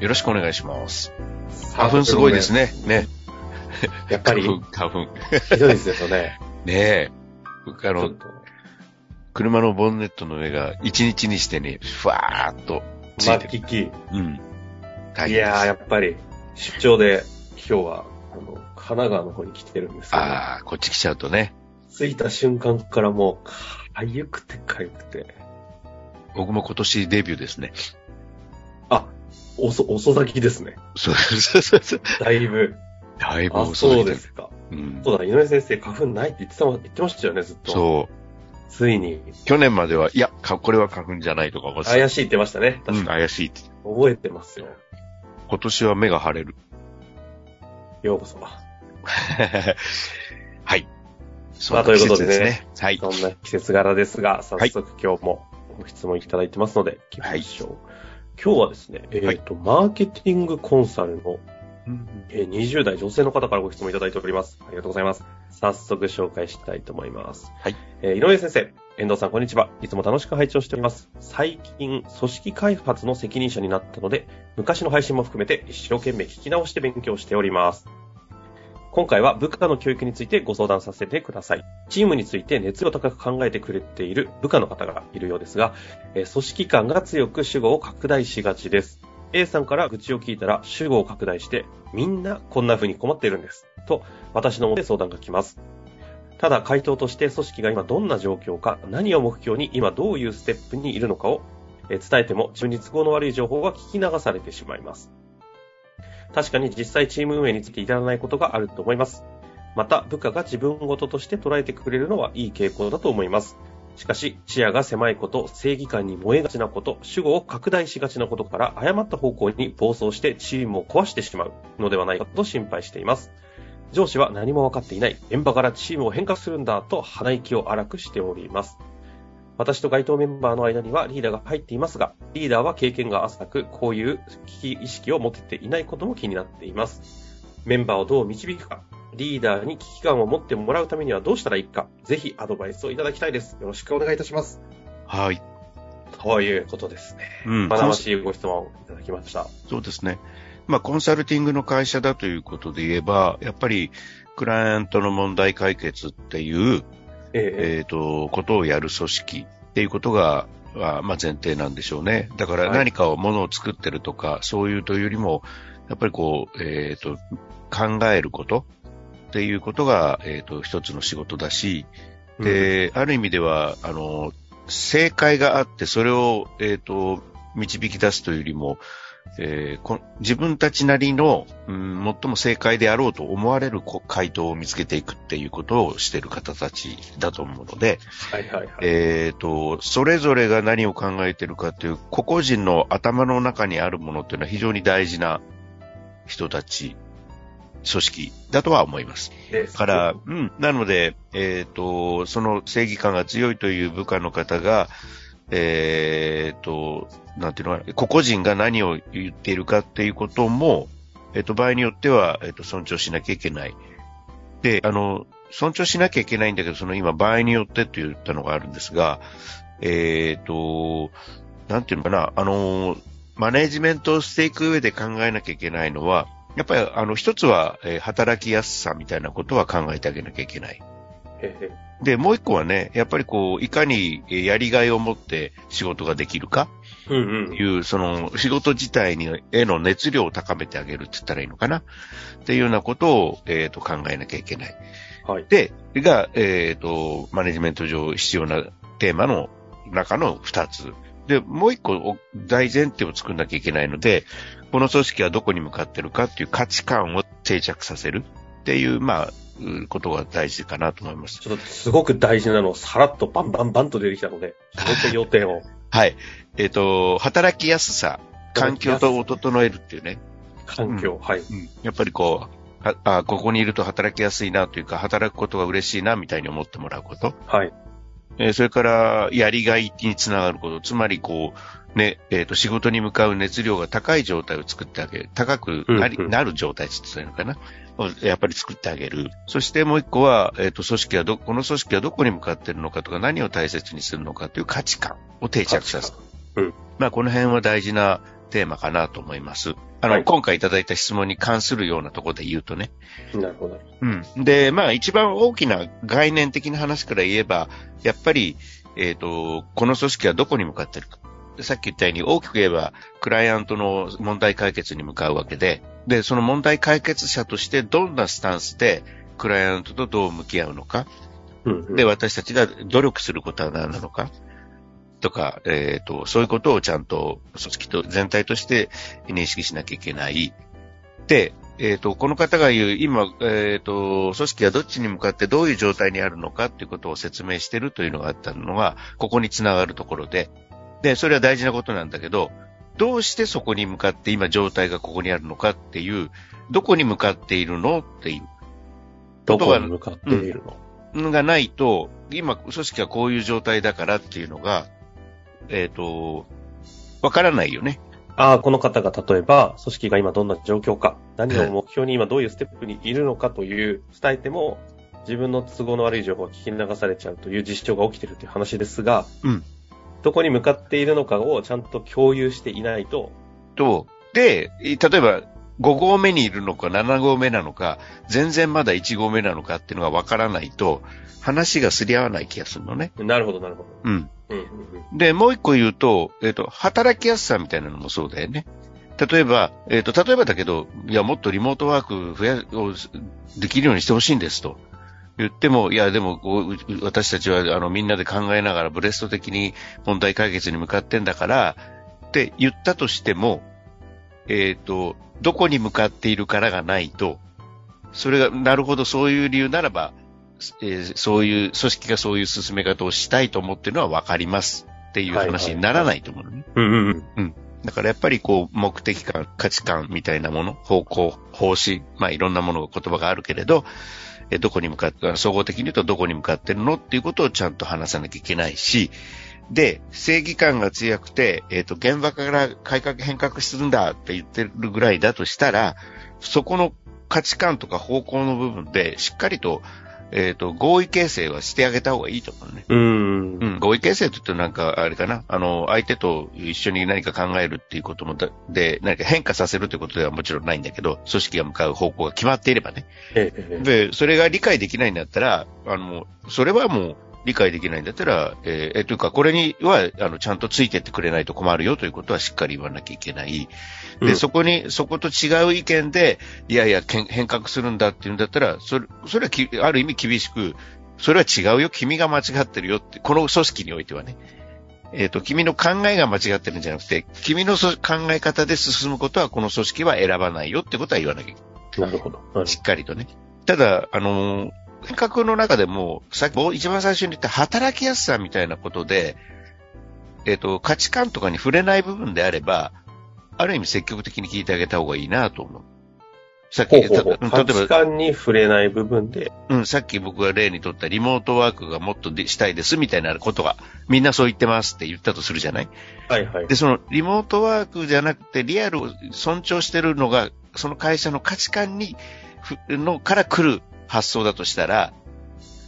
よろしくお願いします。花粉すごいですね。ね。やっぱり、花粉、花粉。ひどいですよね。ねえ。僕あの車のボンネットの上が一日にしてね、ふわーっとつまあ、いてる。キキ。うん。いやー、やっぱり、出張で、今日は、あの、神奈川の方に来てるんですけど、ああ、こっち来ちゃうとね。着いた瞬間からもう、かゆくてかゆくて。僕も今年デビューですね。あ、遅、遅咲きですね。そうそうそうそう。だいぶ。だいぶあ、遅いそうですか。うん。そうだ、井上先生、花粉ないって言ってたも、言ってましたよね、ずっと。そう。ついに、去年までは、いや、かこれは花粉じゃないとか。怪しいって言ってましたね。うん、確か怪しいって。に。覚えてますよ。今年は目が腫れる。ようこそ。はい。そまあんな季節ということでねすはい。そんな季節柄ですが、早速今日もご質問いただいてますので、行きましょう。今日はですね、えっ、と、マーケティングコンサルの、えー20代女性の方からご質問いただいております。ありがとうございます。早速紹介したいと思います。はい。えー井上先生、遠藤さん、こんにちは。いつも楽しく拝聴しております。最近、組織開発の責任者になったので、昔の配信も含めて一生懸命聞き直して勉強しております。今回は部下の教育についてご相談させてください。チームについて熱量高く考えてくれている部下の方がいるようですが、え組織感が強く主語を拡大しがちです。A さんから愚痴を聞いたら主語を拡大して、みんなこんな風に困っているんです。と、私のもとで相談が来ます。ただ回答として組織が今どんな状況か、何を目標に今どういうステップにいるのかを伝えても自分に都合の悪い情報は聞き流されてしまいます。確かに実際チーム運営について至らないことがあると思います。また部下が自分ごととして捉えてくれるのはいい傾向だと思います。しかし、視野が狭いこと、正義感に燃えがちなこと、主語を拡大しがちなことから誤った方向に暴走してチームを壊してしまうのではないかと心配しています。上司は何も分かっていない、現場からチームを変革するんだと鼻息を荒くしております。私と該当メンバーの間にはリーダーが入っていますが、リーダーは経験が浅く、こういう危機意識を持てていないことも気になっています。メンバーをどう導くか、リーダーに危機感を持ってもらうためにはどうしたらいいか、ぜひアドバイスをいただきたいです。よろしくお願いいたします。はい。ということですね。うん。学ばしいご質問をいただきました。そうですね。まあ、コンサルティングの会社だということで言えば、やっぱり、クライアントの問題解決っていう、ええ。っ、と、ことをやる組織っていうことが、まあ、まあ前提なんでしょうね。だからはい。何かを、ものを作ってるとか、そういうというよりも、やっぱりこう、えっ、と、考えることっていうことが、えっ、と、一つの仕事だし、えで、ある意味では、あの、正解があって、それを、えっ、と、導き出すというよりも、えーこ自分たちなりの、うん、最も正解であろうと思われるこ回答を見つけていくっていうことをしている方たちだと思うので、はいはいはい。えっ、と、それぞれが何を考えているかという、個々人の頭の中にあるものっていうのは非常に大事な人たち、組織だとは思います。から、うん。なので、えっ、と、その正義感が強いという部下の方が、えっ、と、なんていうのかな、個々人が何を言っているかっていうことも、えっ、と、場合によっては、えっ、と、尊重しなきゃいけない。で、あの、尊重しなきゃいけないんだけど、その今、場合によってって言ったのがあるんですが、えっ、と、なんていうのかな、あの、マネジメントをしていく上で考えなきゃいけないのは、やっぱり、あの、一つは、え働きやすさみたいなことは考えてあげなきゃいけない。で、もう一個はね、やっぱりこう、いかにえーやりがいを持って仕事ができるかうんうん。いう、その、仕事自体に、への熱量を高めてあげるって言ったらいいのかなっていうようなことを、えっ、と、考えなきゃいけない。はい。で、が、えっ、と、マネジメント上必要なテーマの中の二つ。で、もう一個お大前提を作んなきゃいけないので、この組織はどこに向かってるかっていう価値観を定着させるっていう、まあ、うことが大事かなと思います。ちょっとすごく大事なのをさらっとバンバンバンと出てきたので、もう一回要点を。はい。えっ、と、働きやすさ、環境とを整えるっていうね。環境、はい。やっぱりこう、はあここにいると働きやすいなというか、働くことが嬉しいなみたいに思ってもらうこと。はい。えーそれから、やりがいにつながること。つまり、こう、ね、えっ、と、仕事に向かう熱量が高い状態を作ってあげる。高くなり、うんうんなる状態って言ったのかな。をやっぱり作ってあげる。そしてもう一個は、えっ、と、組織はど、この組織はどこに向かっているのかとか、何を大切にするのかという価値観を定着させる。うんまあ、この辺は大事なテーマかなと思います。あの、はい今回いただいた質問に関するようなところで言うとね。なるほど。うん。で、まあ一番大きな概念的な話から言えば、やっぱり、えっ、と、この組織はどこに向かってるか。でさっき言ったように大きく言えば、クライアントの問題解決に向かうわけで、で、その問題解決者としてどんなスタンスで、クライアントとどう向き合うのか。うん、うん。で、私たちが努力することは何なのか。とか、えっ、と、そういうことをちゃんと組織と全体として認識しなきゃいけない。で、えっ、と、この方が言う、今、えっ、と、組織がどっちに向かってどういう状態にあるのかっていうことを説明してるというのがあったのが、ここにつながるところで、で、それは大事なことなんだけど、どうしてそこに向かって今状態がここにあるのかっていう、どこに向かっているのっていう。どこに向かっているの、のがないと、今、組織はこういう状態だからっていうのが、えっ、と、わからないよね。ああ、この方が例えば、組織が今どんな状況か、何を目標に今どういうステップにいるのかという伝えても、自分の都合の悪い情報が聞き流されちゃうという実証が起きているという話ですが、うんどこに向かっているのかをちゃんと共有していないと、と、で、例えば、5合目にいるのか7合目なのか、全然まだ1合目なのかっていうのがわからないと、話がすり合わない気がするのね。なるほど、なるほど。うん。うんうんうんで、もう一個言うと、えっ、と、働きやすさみたいなのもそうだよね。例えば、えっ、と、例えばだけど、いや、もっとリモートワーク増や、をできるようにしてほしいんですと。言っても、いや、でも、私たちは、あの、みんなで考えながら、ブレスト的に問題解決に向かってんだから、って言ったとしても、えっ、と、どこに向かっているからがないと、それが、なるほど、そういう理由ならば、えーそういう、組織がそういう進め方をしたいと思ってるのはわかりますっていう話にならないと思うのね。うんうんうん。だからやっぱりこう、目的感、価値観みたいなもの、方向、方針、まあいろんなものが言葉があるけれど、えどこに向かって、総合的に言うとどこに向かってるのっていうことをちゃんと話さなきゃいけないし、で、正義感が強くて、えっ、と、現場から改革変革するんだって言ってるぐらいだとしたら、そこの価値観とか方向の部分でしっかりと、えっ、と、合意形成はしてあげた方がいいと思うね。うーん。うん、合意形成と言ってなんか、あれかな、あの、相手と一緒に何か考えるっていうこともだ、で、何か変化させるということではもちろんないんだけど、組織が向かう方向が決まっていればね。ええええで、それが理解できないんだったら、あの、それはもう理解できないんだったら、えーえというか、これには、あの、ちゃんとついてってくれないと困るよということはしっかり言わなきゃいけない。で、うんそこに、そこと違う意見で、いやいや、変革するんだっていうんだったら、それ、それはき、ある意味厳しく、それは違うよ、君が間違ってるよって、この組織においてはね。えっ、と、君の考えが間違ってるんじゃなくて、君のそ考え方で進むことはこの組織は選ばないよってことは言わなきゃいけない。なるほど。なるほどしっかりとね。ただ、あのー変革の中でも、さっき一番最初に言った働きやすさみたいなことで、えっ、と、価値観とかに触れない部分であれば、ある意味積極的に聞いてあげた方がいいなと思う。さっき、ほうほうほうた価値例えば、観に触れない部分で、うん、さっき僕が例にとったリモートワークがもっとでしたいですみたいなことが、みんなそう言ってますって言ったとするじゃない？はいはいで、。そのリモートワークじゃなくてリアルを尊重してるのが、その会社の価値観に、ふのから来る発想だとしたら、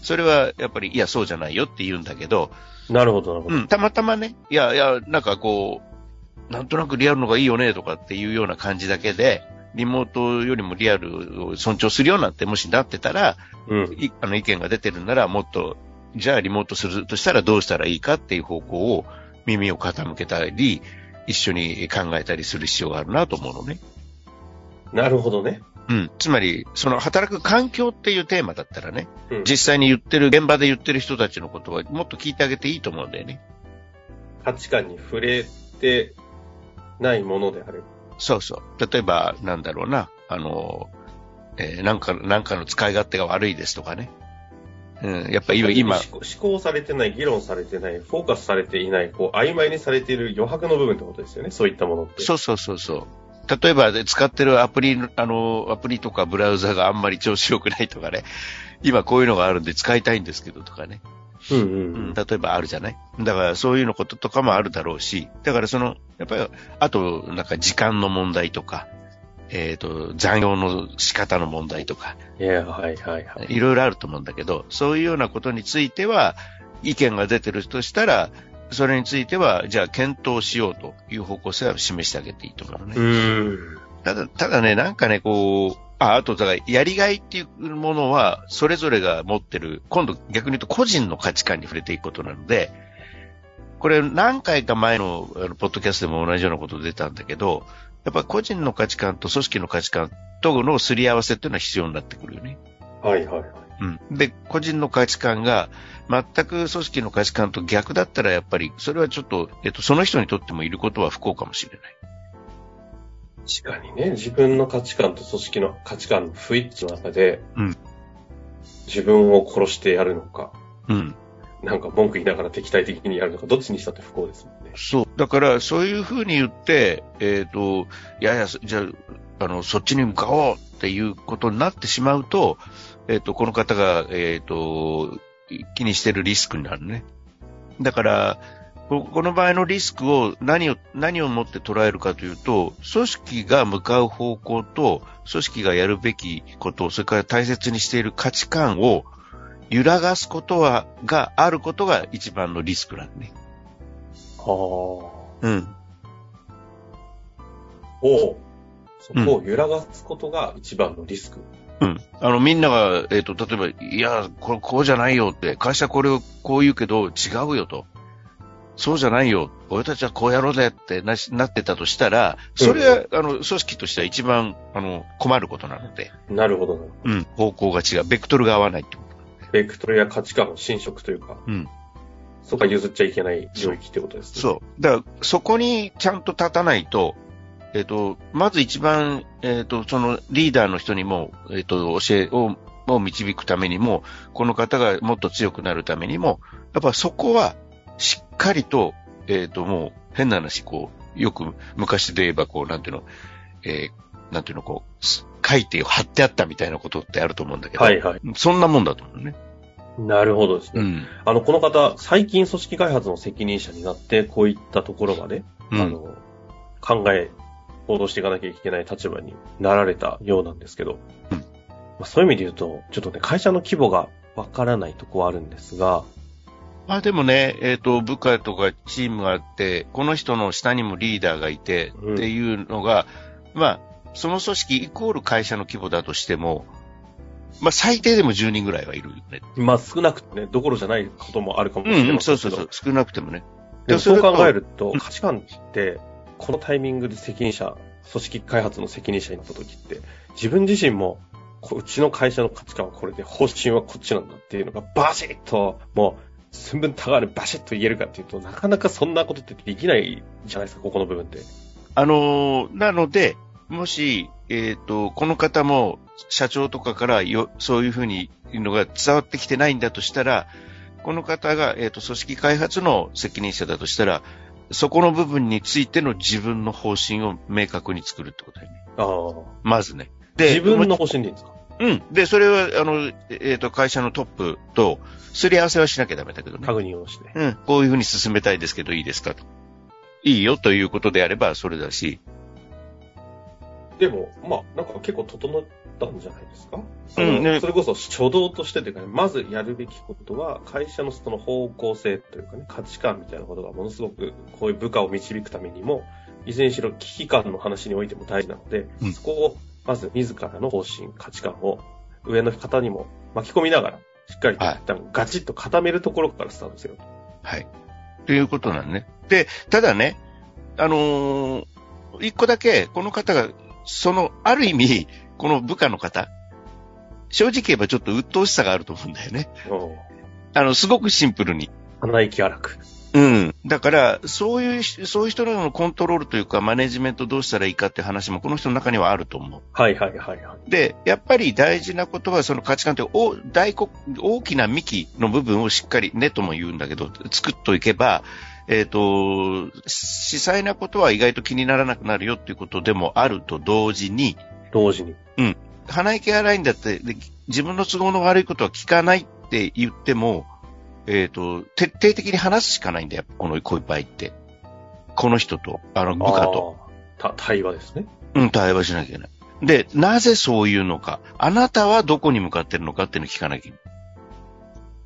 それはやっぱり、いや、そうじゃないよって言うんだけど、なるほど、なるほど。うん、たまたまね、いや、いや、なんかこう、なんとなくリアルのがいいよねとかっていうような感じだけで、リモートよりもリアルを尊重するようなんてもしなってたら、うん。いあの意見が出てるならもっと、じゃあリモートするとしたらどうしたらいいかっていう方向を耳を傾けたり、一緒に考えたりする必要があるなと思うのね。なるほどね。うん。つまり、その働く環境っていうテーマだったらね、うん実際に言ってる、現場で言ってる人たちのことはもっと聞いてあげていいと思うんだよね。価値観に触れてないものであれば。そうそう。例えば、なんだろうな、あの、えーなんか、なんかの使い勝手が悪いですとかね。うん、やっぱ今、今、思考思考されてない、議論されてない、フォーカスされていない、こう、曖昧にされている余白の部分ってことですよね、そういったものって。そうそうそうそう。例えば、で使ってるアプリの、あの、アプリとかブラウザがあんまり調子良くないとかね。今こういうのがあるんで使いたいんですけどとかね。うんううんん、例えばあるじゃない？だからそういうのこととかもあるだろうし、だからその、やっぱり、あと、なんか時間の問題とか、えっ、と、残業の仕方の問題とか、いや、はいはいはい。いろいろあると思うんだけど、そういうようなことについては、意見が出てるとしたら、それについては、じゃあ検討しようという方向性は示してあげていいと思うのね。う。ただ、ただね、なんかね、こう、あ、あと、だから、やりがいっていうものは、それぞれが持ってる、今度逆に言うと個人の価値観に触れていくことなので、これ何回か前の、あの、ポッドキャストでも同じようなこと出たんだけど、やっぱ個人の価値観と組織の価値観とのすり合わせっていうのは必要になってくるよね。はいはいはい。うん。で、個人の価値観が全く組織の価値観と逆だったらやっぱり、それはちょっと、えっと、その人にとってもいることは不幸かもしれない。確かにね、自分の価値観と組織の価値観の不一致の中で、うん自分を殺してやるのか、うん。なんか文句言いながら敵対的にやるのか、どっちにしたって不幸ですもんね。そう。だから、そういうふうに言って、えっ、と、いやいや、じゃあ、あの、そっちに向かおうっていうことになってしまうと、えっ、と、この方が、えっ、と、気にしてるリスクになるね。だから、ここの場合のリスクを何を、何をもって捉えるかというと、組織が向かう方向と、組織がやるべきこと、それから大切にしている価値観を揺らがすことは、があることが一番のリスクなんね。はあ。うん。を、そこを揺らがすことが一番のリスク。うん。あの、みんなが、えっ、と、例えば、いや、これ、こうじゃないよって、会社これをこう言うけど、違うよと。そうじゃないよ。俺たちはこうやろうぜってなしなってたとしたら、それは、あの、組織としては一番、あの、困ることなので、なるほどな。うん。方向が違う。ベクトルが合わないってこと。ベクトルや価値観の侵食というか、うん。そこは譲っちゃいけない領域ってことですね。そう。だから、そこにちゃんと立たないと、えっ、と、まず一番、えっ、と、そのリーダーの人にも、えっ、と、教えを、を導くためにも、この方がもっと強くなるためにも、やっぱそこは、しっかりと、えっ、と、もう、変な話、こう、よく昔で言えば、こう、なんていうの、えーなんていうの、こう、す書いて貼ってあったみたいなことってあると思うんだけど、はいはい。そんなもんだと思うね。なるほどですね。うん。あの、この方、最近組織開発の責任者になって、こういったところまで、うんあの、考え、行動していかなきゃいけない立場になられたようなんですけど、うん。まあ、そういう意味で言うと、ちょっとね、会社の規模がわからないとこはあるんですが、まあでもね、えっ、と、部下とかチームがあって、この人の下にもリーダーがいて、うん。っていうのが、まあ、その組織イコール会社の規模だとしても、まあ最低でも10人ぐらいはいるよね。まあ少なくてね、どころじゃないこともあるかもしれうん、ませんけど、そうそうそう、少なくてもね。でもそう考えるとうん、価値観って、このタイミングで責任者、組織開発の責任者になった時って、自分自身も、うちの会社の価値観はこれで、方針はこっちなんだっていうのがバシッと、もう、寸分たがわるバシッと言えるかっていうと、なかなかそんなことってできないじゃないですか、ここの部分って。あのーなので、もし、えっ、と、この方も社長とかからよ、そういうふうにいうのが伝わってきてないんだとしたら、この方が、えっ、と、組織開発の責任者だとしたら、そこの部分についての自分の方針を明確に作るってことだよね。ああ。まずね。自分の方針でいいんですか？うん。で、それは、あの、えっ、と、会社のトップと、すり合わせはしなきゃダメだけどね。確認をして。うん。こういうふうに進めたいですけど、いいですかと。いいよということであれば、それだし。でも、まあ、なんか結構整ったんじゃないですか？うんねそれこそ初動としてというかね、まずやるべきことは、会社のその方向性というかね、価値観みたいなことがものすごく、こういう部下を導くためにも、いずれにしろ危機感の話においても大事なので、うんそこを、まず自らの方針、価値観を上の方にも巻き込みながら、しっかりとはいガチッと固めるところからスタートする。はい。ということなんね。で、ただね、あのー一個だけ、この方が、その、ある意味、この部下の方、正直言えばちょっと鬱陶しさがあると思うんだよね。あの、すごくシンプルに。鼻息荒く。うん。だから、そういう、そういう人のコントロールというか、マネジメントどうしたらいいかって話も、この人の中にはあると思う。はいはいはいはい。で、やっぱり大事なことは、その価値観という大大きな幹の部分をしっかり、根とも言うんだけど、作っといけば、えっ、と、細細なことは意外と気にならなくなるよっていうことでもあると同時に、同時に。鼻息荒いんだって、で自分の都合の悪いことは聞かないって言っても、えっ、と、徹底的に話すしかないんだよ、この、こういう場合って。この人と、あの、部下と。対話ですね。うん、対話しなきゃいけない。で、なぜそういうのか。あなたはどこに向かってるのかっていうのを聞かなきゃいけない。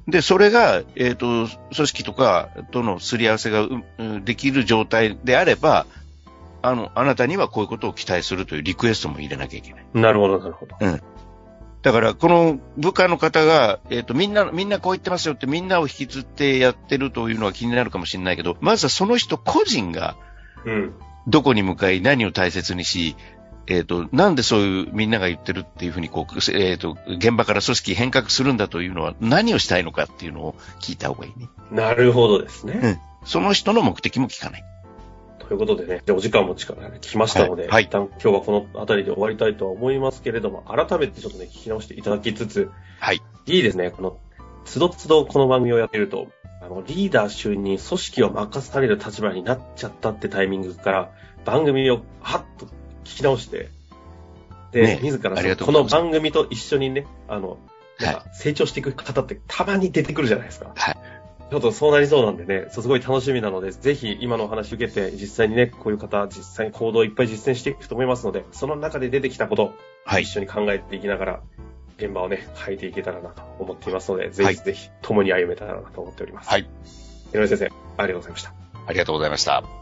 で、それが、えっ、と、組織とかとのすり合わせがううんできる状態であれば、あの、あなたにはこういうことを期待するというリクエストも入れなきゃいけない。なるほどなるほど。だから、この部下の方が、えっ、と、みんな、みんなこう言ってますよってみんなを引きずってやってるというのは気になるかもしれないけど、まずはその人個人がうん。どこに向かい何を大切にし、えっ、と、なんでそういうみんなが言ってるっていうふうにこう、えっ、と、現場から組織変革するんだというのは何をしたいのかっていうのを聞いた方がいいね。なるほどですね。うん。その人の目的も聞かない。ということでね、じゃあお時間も近くなってきましたので、はいはい一旦今日はこの辺りで終わりたいとは思いますけれども、改めてちょっとね、聞き直していただきつつ、はい。いいですね、この、つどつどこの番組をやっていると、あの、リーダー就任、組織を任される立場になっちゃったってタイミングから、番組をはっと聞き直して、で、ね自らこの番組と一緒にね、あの、なんか成長していく方ってたまに出てくるじゃないですか。はい。ちょっとそうなりそうなんでね、すごい楽しみなので、ぜひ今のお話受けて、実際にね、こういう方、実際に行動をいっぱい実践していくと思いますので、その中で出てきたこと、はい一。緒に考えていきながら、現場をね、変えていけたらなと思っていますので、ぜはいひぜひ共に歩めたらなと思っております。はい。井上先生、ありがとうございました。ありがとうございました。